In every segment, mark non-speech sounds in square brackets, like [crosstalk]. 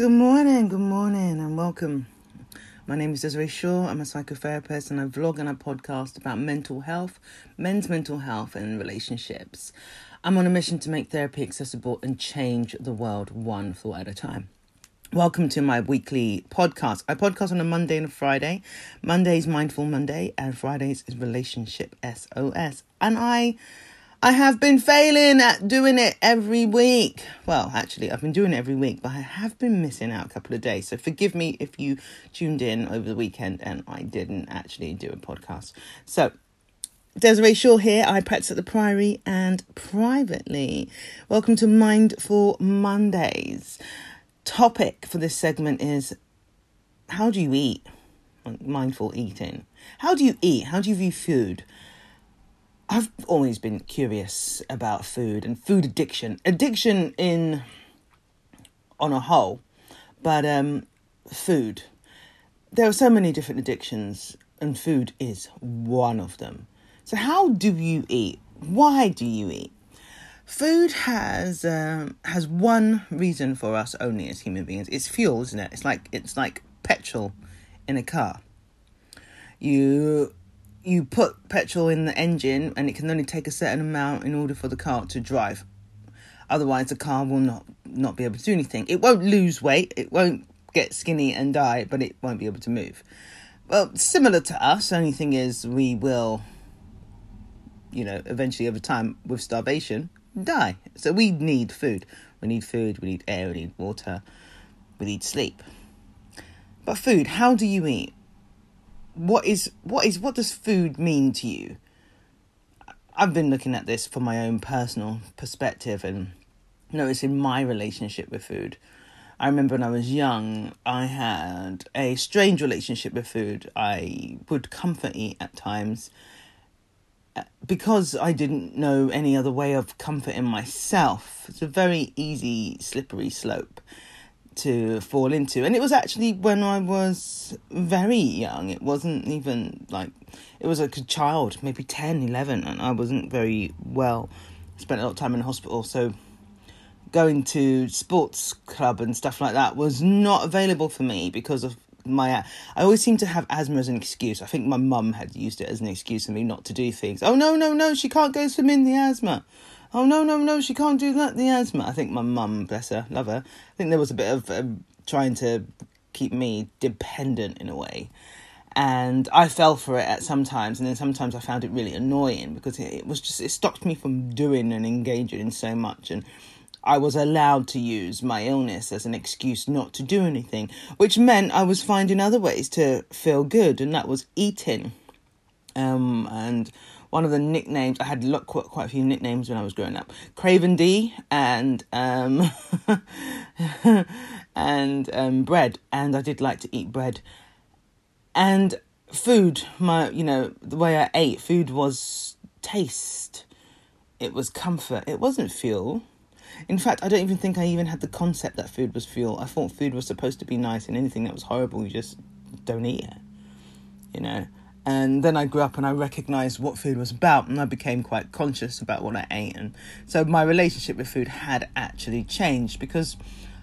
Good morning, good morning, and welcome. My name is Desiree Shaw. I'm a psychotherapist and I vlog and a podcast about mental health, men's mental health, and relationships. I'm on a mission to make therapy accessible and change the world one thought at a time. Welcome to my weekly podcast. I podcast on a Monday and a Friday. Monday's Mindful Monday, and Fridays is Relationship SOS. And I I have been failing at doing it every week. Well, actually, I've been doing it every week, but I have been missing out a couple of days. So forgive me if you tuned in over the weekend and I didn't actually do a podcast. So, Desiree Shaw here. I practice at the Priory and privately. Welcome to Mindful Mondays. Topic for this segment is how do you eat? Mindful eating. How do you eat? How do you view food? I've always been curious about food and food addiction. Addiction in on a whole, but um, food. There are so many different addictions, and food is one of them. So, how do you eat? Why do you eat? Food has um, has one reason for us only as human beings. It's fuel, isn't it? It's like it's like petrol in a car. You you put petrol in the engine and it can only take a certain amount in order for the car to drive. Otherwise, the car will not not be able to do anything. It won't lose weight. It won't get skinny and die, but it won't be able to move. Well, similar to us. Only thing is, we will, you know, eventually over time with starvation die. So we need food. We need food. We need air. We need water. We need sleep. But food. How do you eat? What is what is what does food mean to you? I've been looking at this from my own personal perspective and noticing my relationship with food. I remember when I was young, I had a strange relationship with food. I would comfort eat at times uh, because I didn't know any other way of comforting myself. It's a very easy, slippery slope to fall into. And it was actually when I was very young. It wasn't even like, it was like a child, maybe 10, 11, and I wasn't very well. I spent a lot of time in hospital, so going to sports club and stuff like that was not available for me because of my I always seem to have asthma as an excuse. I think my mum had used it as an excuse for me not to do things. Oh no, no, no, she can't go swimming the asthma oh no, no, no, she can't do that, the asthma. I think my mum, bless her, love her, I think there was a bit of um, trying to keep me dependent in a way. And I fell for it at sometimes, and then sometimes I found it really annoying because it, it was just, it stopped me from doing and engaging in so much. And I was allowed to use my illness as an excuse not to do anything, which meant I was finding other ways to feel good, and that was eating. Um, and one of the nicknames I had quite, quite a few nicknames when I was growing up. Craven D and um [laughs] and um bread and I did like to eat bread. And food, my you know, the way I ate food was taste. It was comfort. It wasn't fuel. In fact, I don't even think I even had the concept that food was fuel. I thought food was supposed to be nice and anything that was horrible you just don't eat it. You know. And then I grew up and I recognized what food was about, and I became quite conscious about what I ate. And so my relationship with food had actually changed because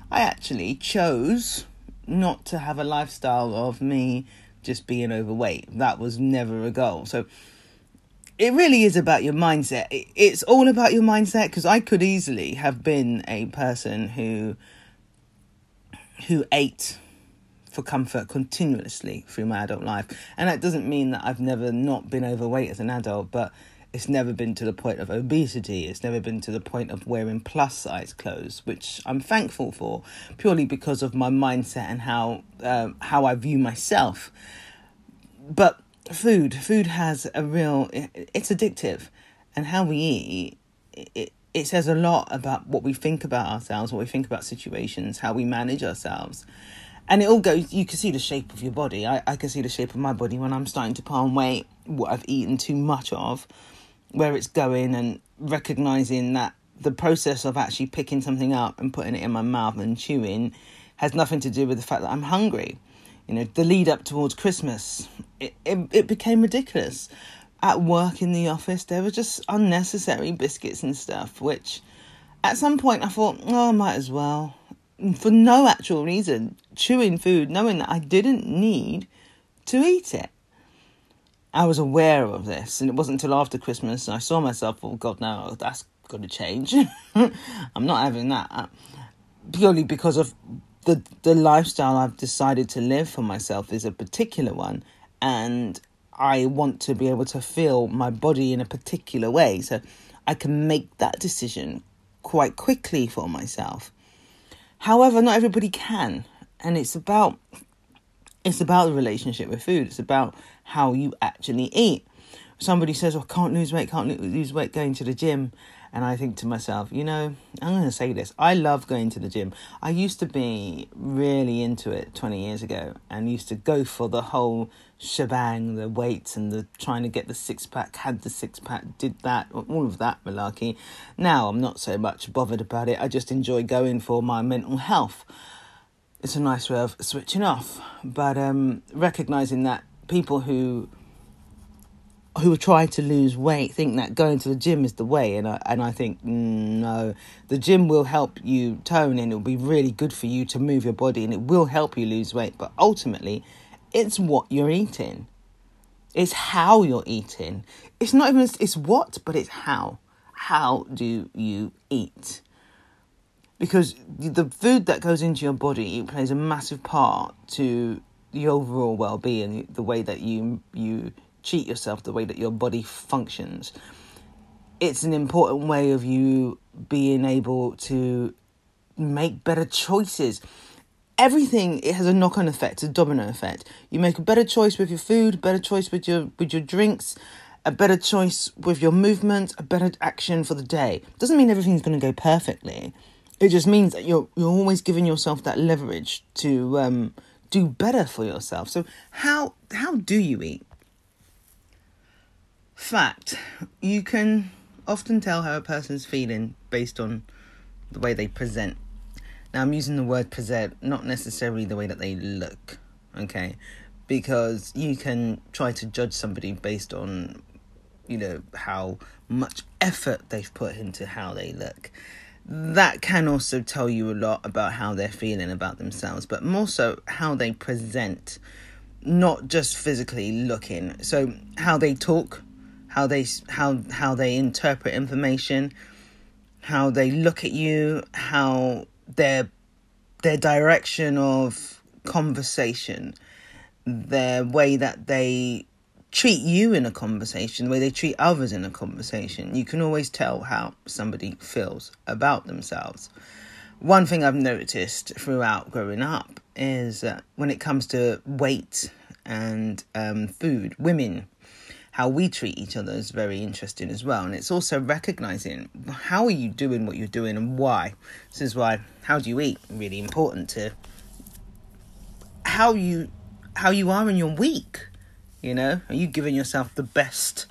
I actually chose not to have a lifestyle of me just being overweight. That was never a goal. So it really is about your mindset. It's all about your mindset because I could easily have been a person who who ate for comfort continuously through my adult life. And that doesn't mean that I've never not been overweight as an adult, but it's never been to the point of obesity. It's never been to the point of wearing plus size clothes, which I'm thankful for, purely because of my mindset and how uh, how I view myself. But food, food has a real. It's addictive, and how we eat. It, it says a lot about what we think about ourselves, what we think about situations, how we manage ourselves and it all goes you can see the shape of your body. I, I can see the shape of my body when i'm starting to on weight what i've eaten too much of where it's going and recognizing that the process of actually picking something up and putting it in my mouth and chewing has nothing to do with the fact that i'm hungry. You know the lead up towards christmas it, it, it became ridiculous. At work in the office there were just unnecessary biscuits and stuff which at some point i thought oh i might as well for no actual reason, chewing food, knowing that I didn't need to eat it. I was aware of this, and it wasn't until after Christmas I saw myself, oh God, no, that's got to change. [laughs] I'm not having that. Uh, purely because of the the lifestyle I've decided to live for myself is a particular one, and I want to be able to feel my body in a particular way. So I can make that decision quite quickly for myself. However, not everybody can, and it's about it's about the relationship with food. It's about how you actually eat. Somebody says, oh, "I oh, can't lose weight, can't lose weight going to the gym," and I think to myself, you know, I'm going to say this. I love going to the gym. I used to be really into it 20 years ago and used to go for the whole shebang, the weights and the trying to get the six pack, had the six pack, did that, all of that malarkey. Now I'm not so much bothered about it. I just enjoy going for my mental health. It's a nice way of switching off, but um, recognizing that people who who are trying to lose weight think that going to the gym is the way and I, and I think no the gym will help you tone and it'll be really good for you to move your body and it will help you lose weight but ultimately it's what you're eating it's how you're eating it's not even it's what but it's how how do you eat because the food that goes into your body plays a massive part to the overall well-being the way that you you cheat yourself the way that your body functions. It's an important way of you being able to make better choices. Everything it has a knock-on effect, a domino effect. You make a better choice with your food, better choice with your with your drinks, a better choice with your movement, a better action for the day. Doesn't mean everything's going to go perfectly. It just means that you're you're always giving yourself that leverage to um, do better for yourself. So how how do you eat? Fact, you can often tell how a person's feeling based on the way they present. Now, I'm using the word present, not necessarily the way that they look, okay? Because you can try to judge somebody based on, you know, how much effort they've put into how they look. That can also tell you a lot about how they're feeling about themselves, but more so how they present, not just physically looking. So, how they talk, how they how how they interpret information, how they look at you, how their their direction of conversation, their way that they treat you in a conversation, the way they treat others in a conversation. You can always tell how somebody feels about themselves. One thing I've noticed throughout growing up is that when it comes to weight and um, food, women how we treat each other is very interesting as well. And it's also recognizing how are you doing what you're doing and why. This is why how do you eat really important to how you how you are in your week. You know, are you giving yourself the best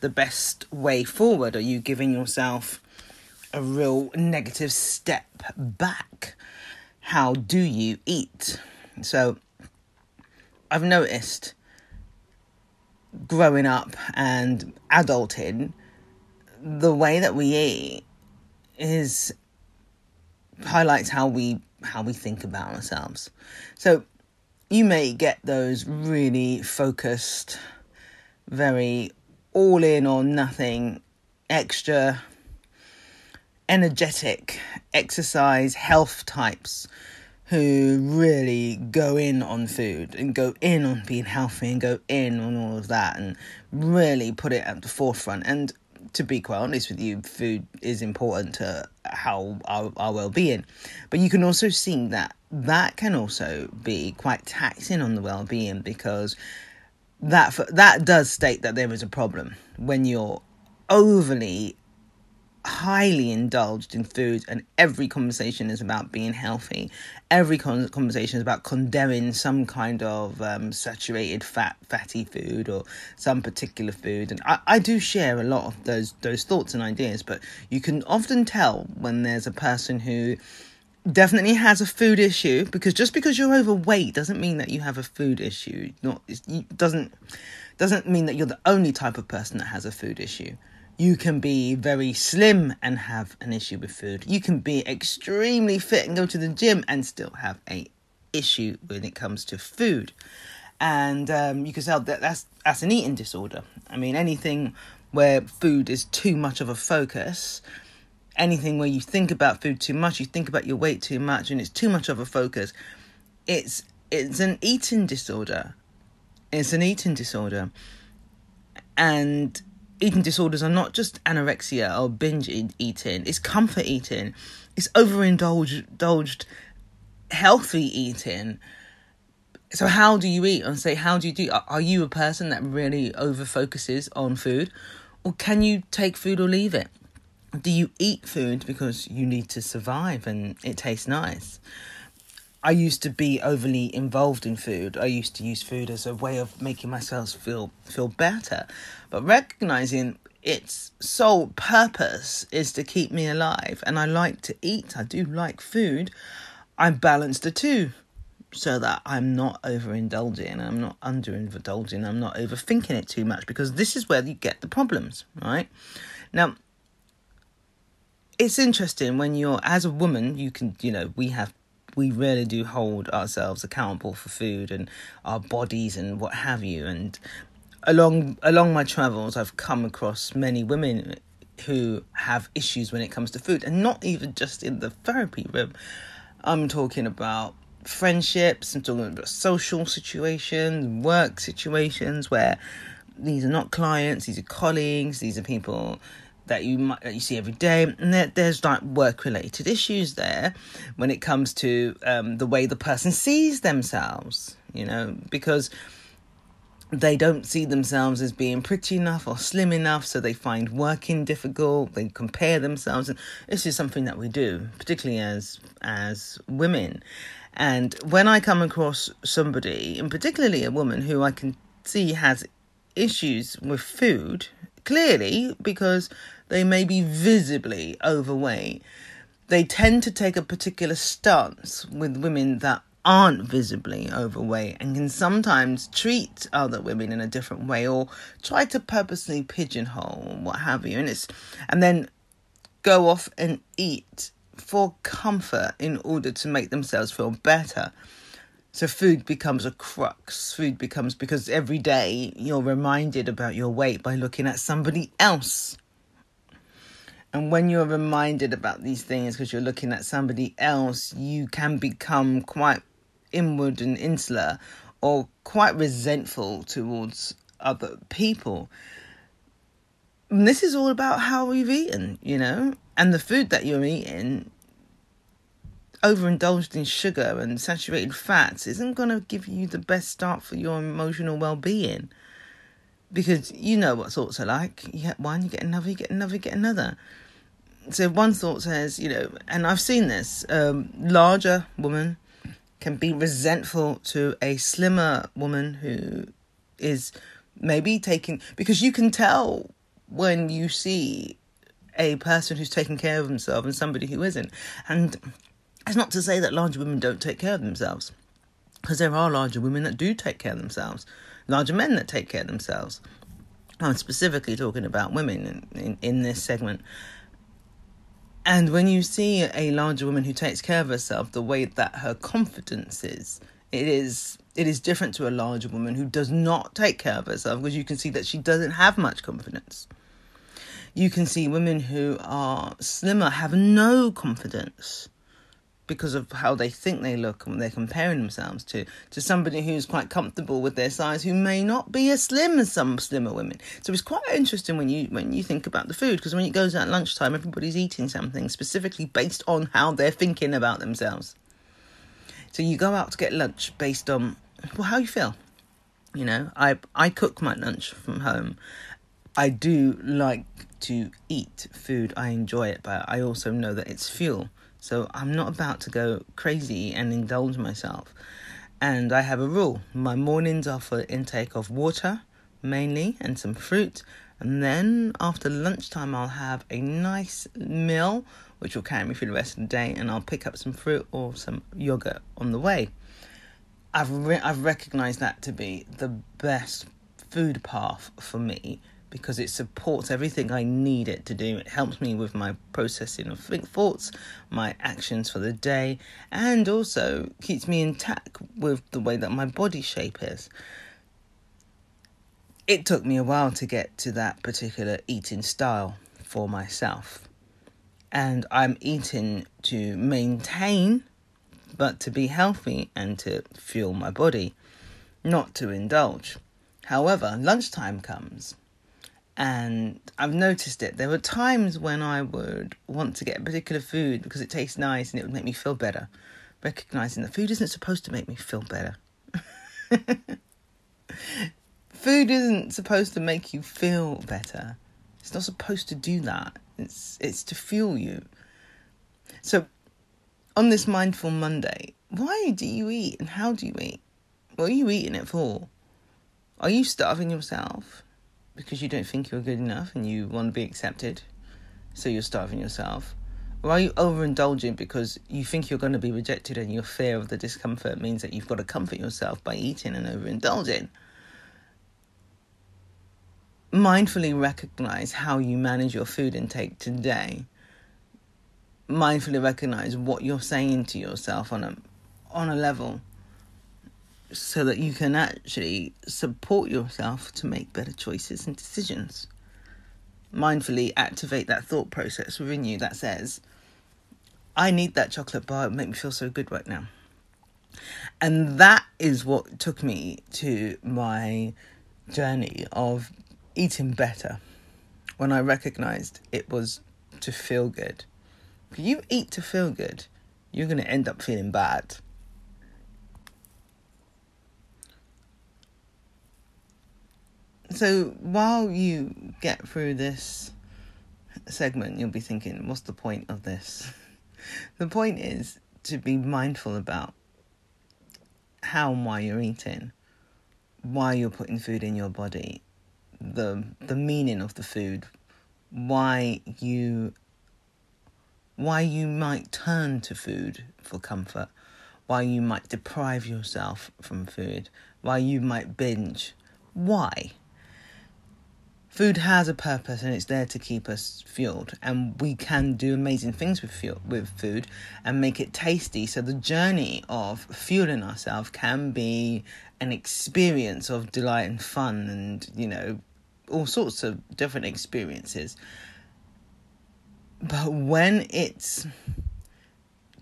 the best way forward? Are you giving yourself a real negative step back? How do you eat? So I've noticed growing up and adulting, the way that we eat is highlights how we how we think about ourselves. So you may get those really focused, very all in or nothing, extra energetic exercise health types who really go in on food and go in on being healthy and go in on all of that and really put it at the forefront. And to be quite honest with you, food is important to how our, our well being. But you can also see that that can also be quite taxing on the well being because that that does state that there is a problem when you're overly highly indulged in food and every conversation is about being healthy. Every con- conversation is about condemning some kind of um, saturated fat fatty food or some particular food. And I, I do share a lot of those those thoughts and ideas but you can often tell when there's a person who definitely has a food issue because just because you're overweight doesn't mean that you have a food issue. Not it doesn't doesn't mean that you're the only type of person that has a food issue You can be very slim and have an issue with food. You can be extremely fit and go to the gym and still have a issue when it comes to food. And um, you can tell that that's that's an eating disorder. I mean, anything where food is too much of a focus, anything where you think about food too much, you think about your weight too much, and it's too much of a focus, it's it's an eating disorder. It's an eating disorder, and eating disorders are not just anorexia or binge eating. It's comfort eating. It's overindulged, healthy eating. So how do you eat? And say, how do you do? Are you a person that really over focuses on food, or can you take food or leave it? Do you eat food because you need to survive and it tastes nice? I used to be overly involved in food. I used to use food as a way of making myself feel feel better. But recognizing its sole purpose is to keep me alive and I like to eat. I do like food. I balance the two so that I'm not overindulging, I'm not underindulging, I'm not overthinking it too much because this is where you get the problems, right? Now, it's interesting when you're as a woman, you can, you know, we have we really do hold ourselves accountable for food and our bodies and what have you. And along along my travels, I've come across many women who have issues when it comes to food, and not even just in the therapy room. I'm talking about friendships. I'm talking about social situations, work situations where these are not clients, these are colleagues, these are people that you might that you see every day, and there, there's like work related issues there when it comes to um, the way the person sees themselves. You know, because they don't see themselves as being pretty enough or slim enough, so they find working difficult. They compare themselves, and this is something that we do, particularly as as women. And when I come across somebody, and particularly a woman who I can see has issues with food, clearly because they may be visibly overweight. They tend to take a particular stance with women that aren't visibly overweight and can sometimes treat other women in a different way or try to purposely pigeonhole what have you and it's and then go off and eat for comfort in order to make themselves feel better so food becomes a crux. Food becomes because every day you're reminded about your weight by looking at somebody else. And when you're reminded about these things because you're looking at somebody else, you can become quite inward and insular or quite resentful towards other people. And this is all about how we've eaten, you know, and the food that you're eating overindulged in sugar and saturated fats isn't going to give you the best start for your emotional well-being because you know what thoughts are like. You get one you get another you get another you get another. So one thought says you know and i've seen this um, larger woman can be resentful to a slimmer woman who is maybe taking because you can tell when you see a person who's taking care of themselves and somebody who isn't. And it's not to say that larger women don't take care of themselves, because there are larger women that do take care of themselves, larger men that take care of themselves. I'm specifically talking about women in, in, in this segment. And when you see a larger woman who takes care of herself, the way that her confidence is, it is it is different to a larger woman who does not take care of herself because you can see that she doesn't have much confidence. You can see women who are slimmer have no confidence because of how they think they look and they're comparing themselves to to somebody who's quite comfortable with their size who may not be as slim as some slimmer women. So it's quite interesting when you when you think about the food because when it goes at lunchtime everybody's eating something specifically based on how they're thinking about themselves. So you go out to get lunch based on well how you feel. You know i i cook my lunch from home. I do like to eat food. I enjoy it but i also know that it's fuel so I'm not about to go crazy and indulge myself. And I have a rule my mornings are for intake of water mainly and some fruit. And then after lunchtime, I'll have a nice meal which will carry me through the rest of the day. And I'll pick up some fruit or some yogurt on the way. I've, re- I've recognized that to be the best food path for me because it supports everything I need it to do. It helps me with my processing of thoughts, my actions for the day, and also keeps me intact with the way that my body shape is. It took me a while to get to that particular eating style for myself. And I'm eating to maintain, but to be healthy and to fuel my body, not to indulge. However, lunchtime comes and I've noticed it. There were times when I would want to get a particular food because it tastes nice and it would make me feel better, recognizing that food isn't supposed to make me feel better. [laughs] food isn't supposed to make you feel better. It's not supposed to do that. It's it's to fuel you. So on this mindful Monday, why do you eat and how do you eat? What are you eating it for? Are you starving yourself? Because you don't think you're good enough and you want to be accepted, so you're starving yourself? Or are you overindulging because you think you're going to be rejected and your fear of the discomfort means that you've got to comfort yourself by eating and overindulging? Mindfully recognize how you manage your food intake today. Mindfully recognize what you're saying to yourself on a on a level so that you can actually support yourself to make better choices and decisions. Mindfully activate that thought process within you that says, I need that chocolate bar, it make me feel so good right now. And that is what took me to my journey of eating better when I recognized it was to feel good. If you eat to feel good, you're going to end up feeling bad So while you get through this segment, you'll be thinking, what's the point of this? [laughs] the point is to be mindful about how and why you're eating, why you're putting food in your body, the the meaning of the food, why you why you might turn to food for comfort, why you might deprive yourself from food, why you might binge. Why? Food has a purpose and it's there to keep us fueled. And we can do amazing things with fuel, with food and make it tasty. So the journey of fueling ourselves can be an experience of delight and fun and you know all sorts of different experiences. But when it's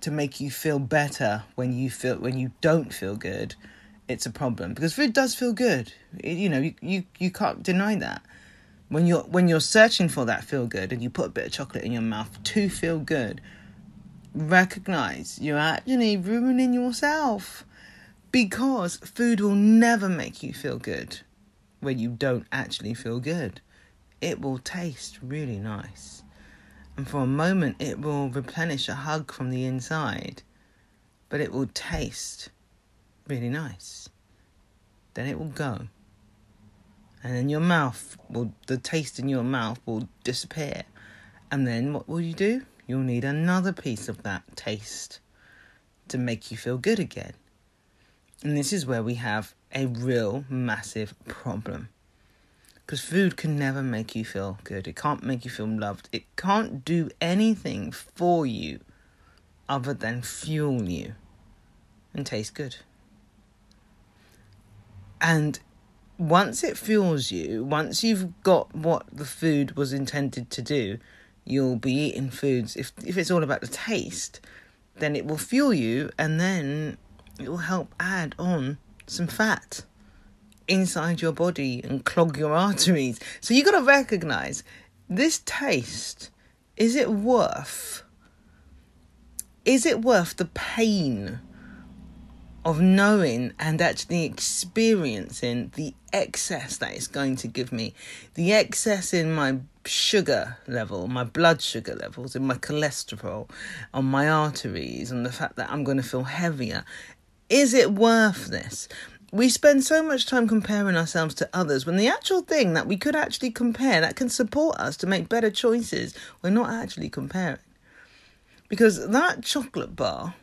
to make you feel better when you feel when you don't feel good it's a problem. Because food does feel good. It, you know you, you you can't deny that when you're when you're searching for that feel good and you put a bit of chocolate in your mouth to feel good recognize you're actually ruining yourself. Because food will never make you feel good when you don't actually feel good. It will taste really nice. And for a moment it will replenish a hug from the inside but it will taste really nice. Then it will go and then your mouth will the taste in your mouth will disappear. And then what will you do? You'll need another piece of that taste to make you feel good again. And this is where we have a real massive problem. Because food can never make you feel good. It can't make you feel loved. It can't do anything for you other than fuel you and taste good. And once it fuels you, once you've got what the food was intended to do, you'll be eating foods. If if it's all about the taste, then it will fuel you, and then it will help add on some fat inside your body and clog your [laughs] arteries. So you got to recognize this taste. Is it worth? Is it worth the pain of knowing and actually experiencing the excess that it's going to give me, the excess in my sugar level, my blood sugar levels, in my cholesterol, on my arteries, and the fact that I'm going to feel heavier. Is it worth this? We spend so much time comparing ourselves to others when the actual thing that we could actually compare that can support us to make better choices, we're not actually comparing. Because that chocolate bar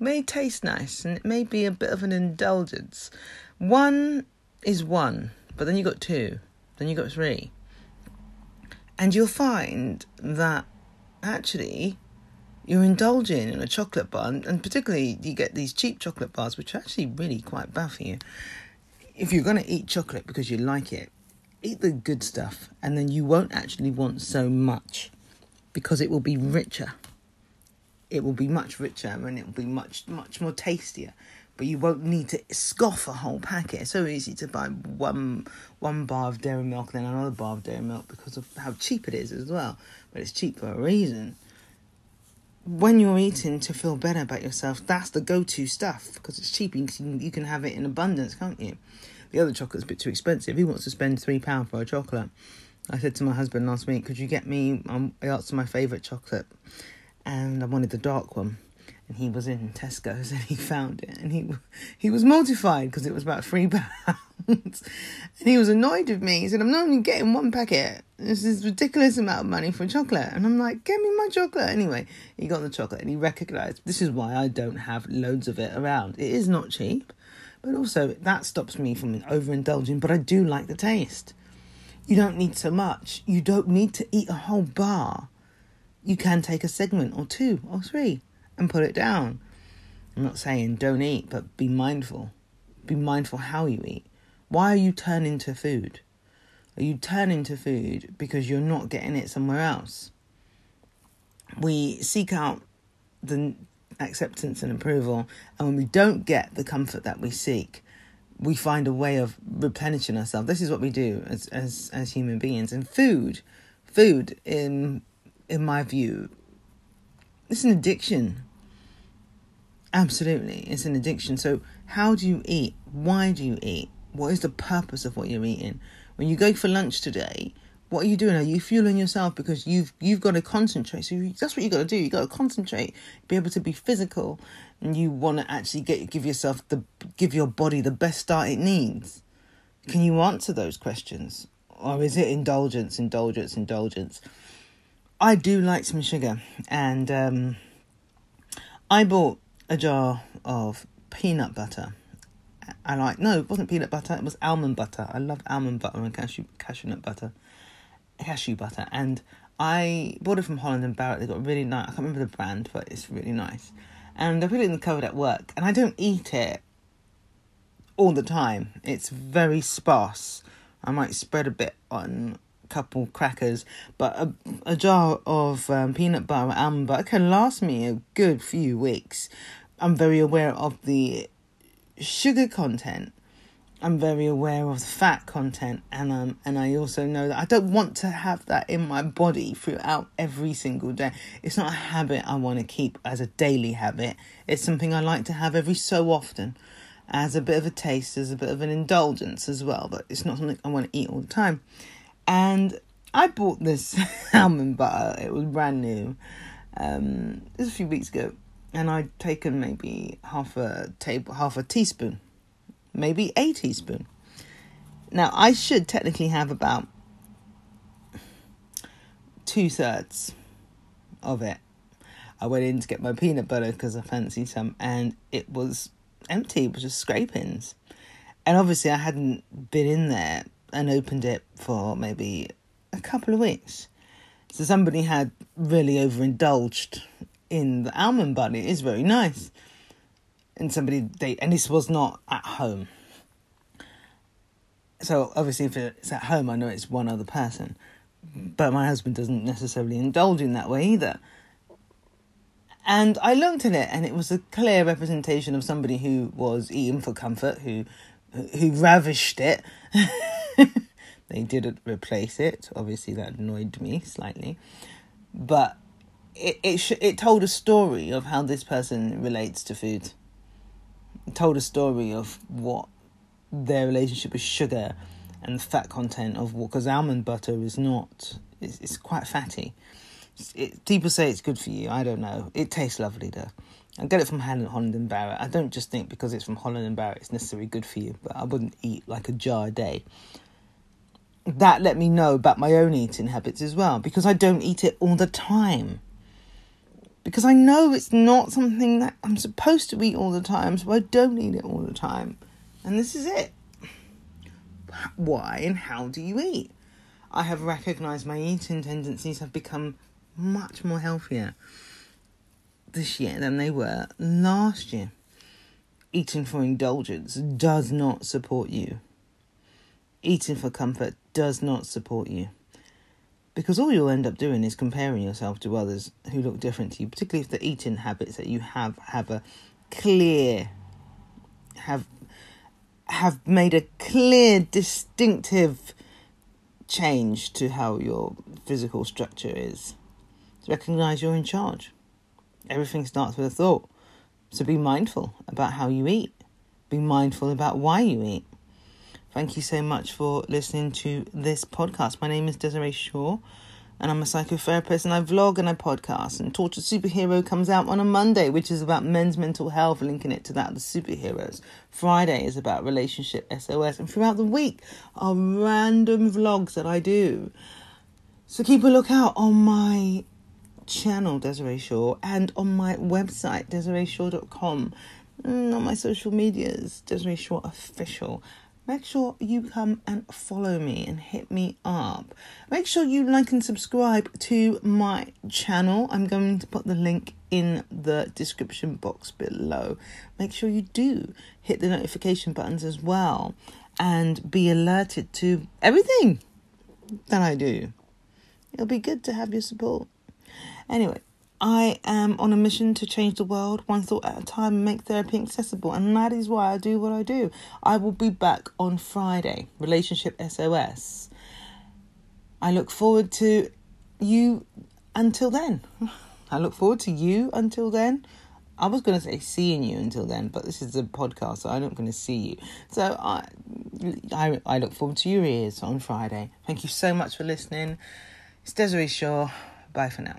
may taste nice and it may be a bit of an indulgence. One is one, but then you got two, then you got three, And you'll find that actually you're indulging in a chocolate bar, and particularly you get these cheap chocolate bars, which are actually really quite bad for you. If you're going to eat chocolate because you like it, eat the good stuff, and then you won't actually want so much because it will be richer. It will be much richer and it will be much, much more tastier. But you won't need to scoff a whole packet. It's so easy to buy one one bar of dairy milk, then another bar of dairy milk because of how cheap it is as well. But it's cheap for a reason when you're eating to feel better about yourself, that's the go-to stuff because it's cheap. You can, you can have it in abundance, can't you? The other chocolate's a bit too expensive. Who wants to spend three pound for a chocolate? I said to my husband last week, "Could you get me?" Um, I asked for my favourite chocolate, and I wanted the dark one. And he was in Tesco's and he found it, and he he was mortified because it was about three [laughs] pounds, and he was annoyed with me. He said, "I'm not only getting one packet. This is ridiculous amount of money for chocolate." And I'm like, "Get me my chocolate anyway." He got the chocolate, and he recognised this is why I don't have loads of it around. It is not cheap, but also that stops me from overindulging. But I do like the taste. You don't need so much. You don't need to eat a whole bar. You can take a segment or two or three and put it down. I'm not saying don't eat, but be mindful. Be mindful how you eat. Why are you turning to food? Are you turning to food because you're not getting it somewhere else? We seek out the acceptance and approval, and when we don't get the comfort that we seek, we find a way of replenishing ourselves. This is what we do as as as human beings. And food, food in in my view, it's an addiction. Absolutely, it's an addiction. So how do you eat? Why do you eat? What is the purpose of what you're eating? When you go for lunch today, what are you doing? Are you fueling yourself because you've you've got to concentrate? So you, that's what you got to do. You got to concentrate, be able to be physical, and you want to actually get give yourself the give your body the best start it needs. Can you answer those questions, or is it indulgence, indulgence, indulgence? I do like some sugar, and um, I bought a jar of peanut butter. I like no, it wasn't peanut butter. It was almond butter. I love almond butter and cashew cashew nut butter cashew butter, and I bought it from Holland and Barrett. They got really nice. I can't remember the brand, but it's really nice. And I put it in the cupboard at work, and I don't eat it all the time. It's very sparse. I might spread a bit on couple crackers, but a, a jar of um, peanut butter almond butter can last me a good few weeks. I'm very aware of the sugar content I'm very aware of the fat content and um and I also know that I don't want to have that in my body throughout every single day. It's not a habit I want to keep as a daily habit. It's something I like to have every so often as a bit of a taste, as a bit of an indulgence as well, but it's not something I want to eat all the time. And I bought this [laughs] almond butter. It was brand new. Um, it was a few weeks ago, and I'd taken maybe half a table, half a teaspoon maybe a teaspoon. Now, I should technically have about two thirds of it. I went in to get my peanut butter because I fancied some, and it was empty, it was just scrapings. And obviously, I hadn't been in there and opened it for maybe a couple of weeks. So, somebody had really overindulged in the almond butter. It is very nice and somebody they and this was not at home. So obviously, if it's at home, I know it's one other person, but my husband doesn't necessarily indulge in that way either. And I looked at it, and it was a clear representation of somebody who was eating for comfort, who who ravished it. [laughs] [laughs] they didn't replace it. Obviously, that annoyed me slightly, but it it sh- it told a story of how this person relates to food. Told a story of what their relationship with sugar and the fat content of what because almond butter is not it's, it's quite fatty. It, people say it's good for you i don't know. It tastes lovely though. I get it from holland and barrett. I don't just think because it's from holland and barrett it's necessarily good for you but i wouldn't eat like a jar a day that let me know about my own eating habits as well because i don't eat it all the time because I know it's not something that I'm supposed to eat all the time, so I don't eat it all the time. And this is it. Why and how do you eat? I have recognized my eating tendencies have become much more healthier this year than they were last year. Eating for indulgence does not support you. Eating for comfort does not support you. Because all you'll end up doing is comparing yourself to others who look different to you, particularly if the eating habits that you have have a clear have have made a clear distinctive change to how your physical structure is. Recognize you're in charge. Everything starts with a thought. So be mindful about how you eat. Be mindful about why you eat. Thank you so much for listening to this podcast. My name is Desiree Shaw and I'm a psychotherapist and I vlog and I podcast. And Tortured Superhero comes out on a Monday, which is about men's mental health, linking it to that of the superheroes. Friday is about relationship SOS, and throughout the week are random vlogs that I do. So keep a lookout on my channel, Desiree Shaw, and on my website, DesireeShaw.com. Mm, on my social medias, Desiree Shaw Official. Make sure you come and follow me and hit me up. Make sure you like and subscribe to my channel. I'm going to put the link in the description box below. Make sure you do hit the notification buttons as well and be alerted to everything that I do. It'll be good to have your support. Anyway, I am on a mission to change the world one thought at a time and make therapy accessible, and that is why I do what I do. I will be back on Friday, Relationship SOS. I look forward to you until then. [laughs] I look forward to you until then. I was going to say seeing you until then, but this is a podcast, so I'm not going to see you. So I, I, I look forward to your ears on Friday. Thank you so much for listening. It's Desiree Shaw. Bye for now.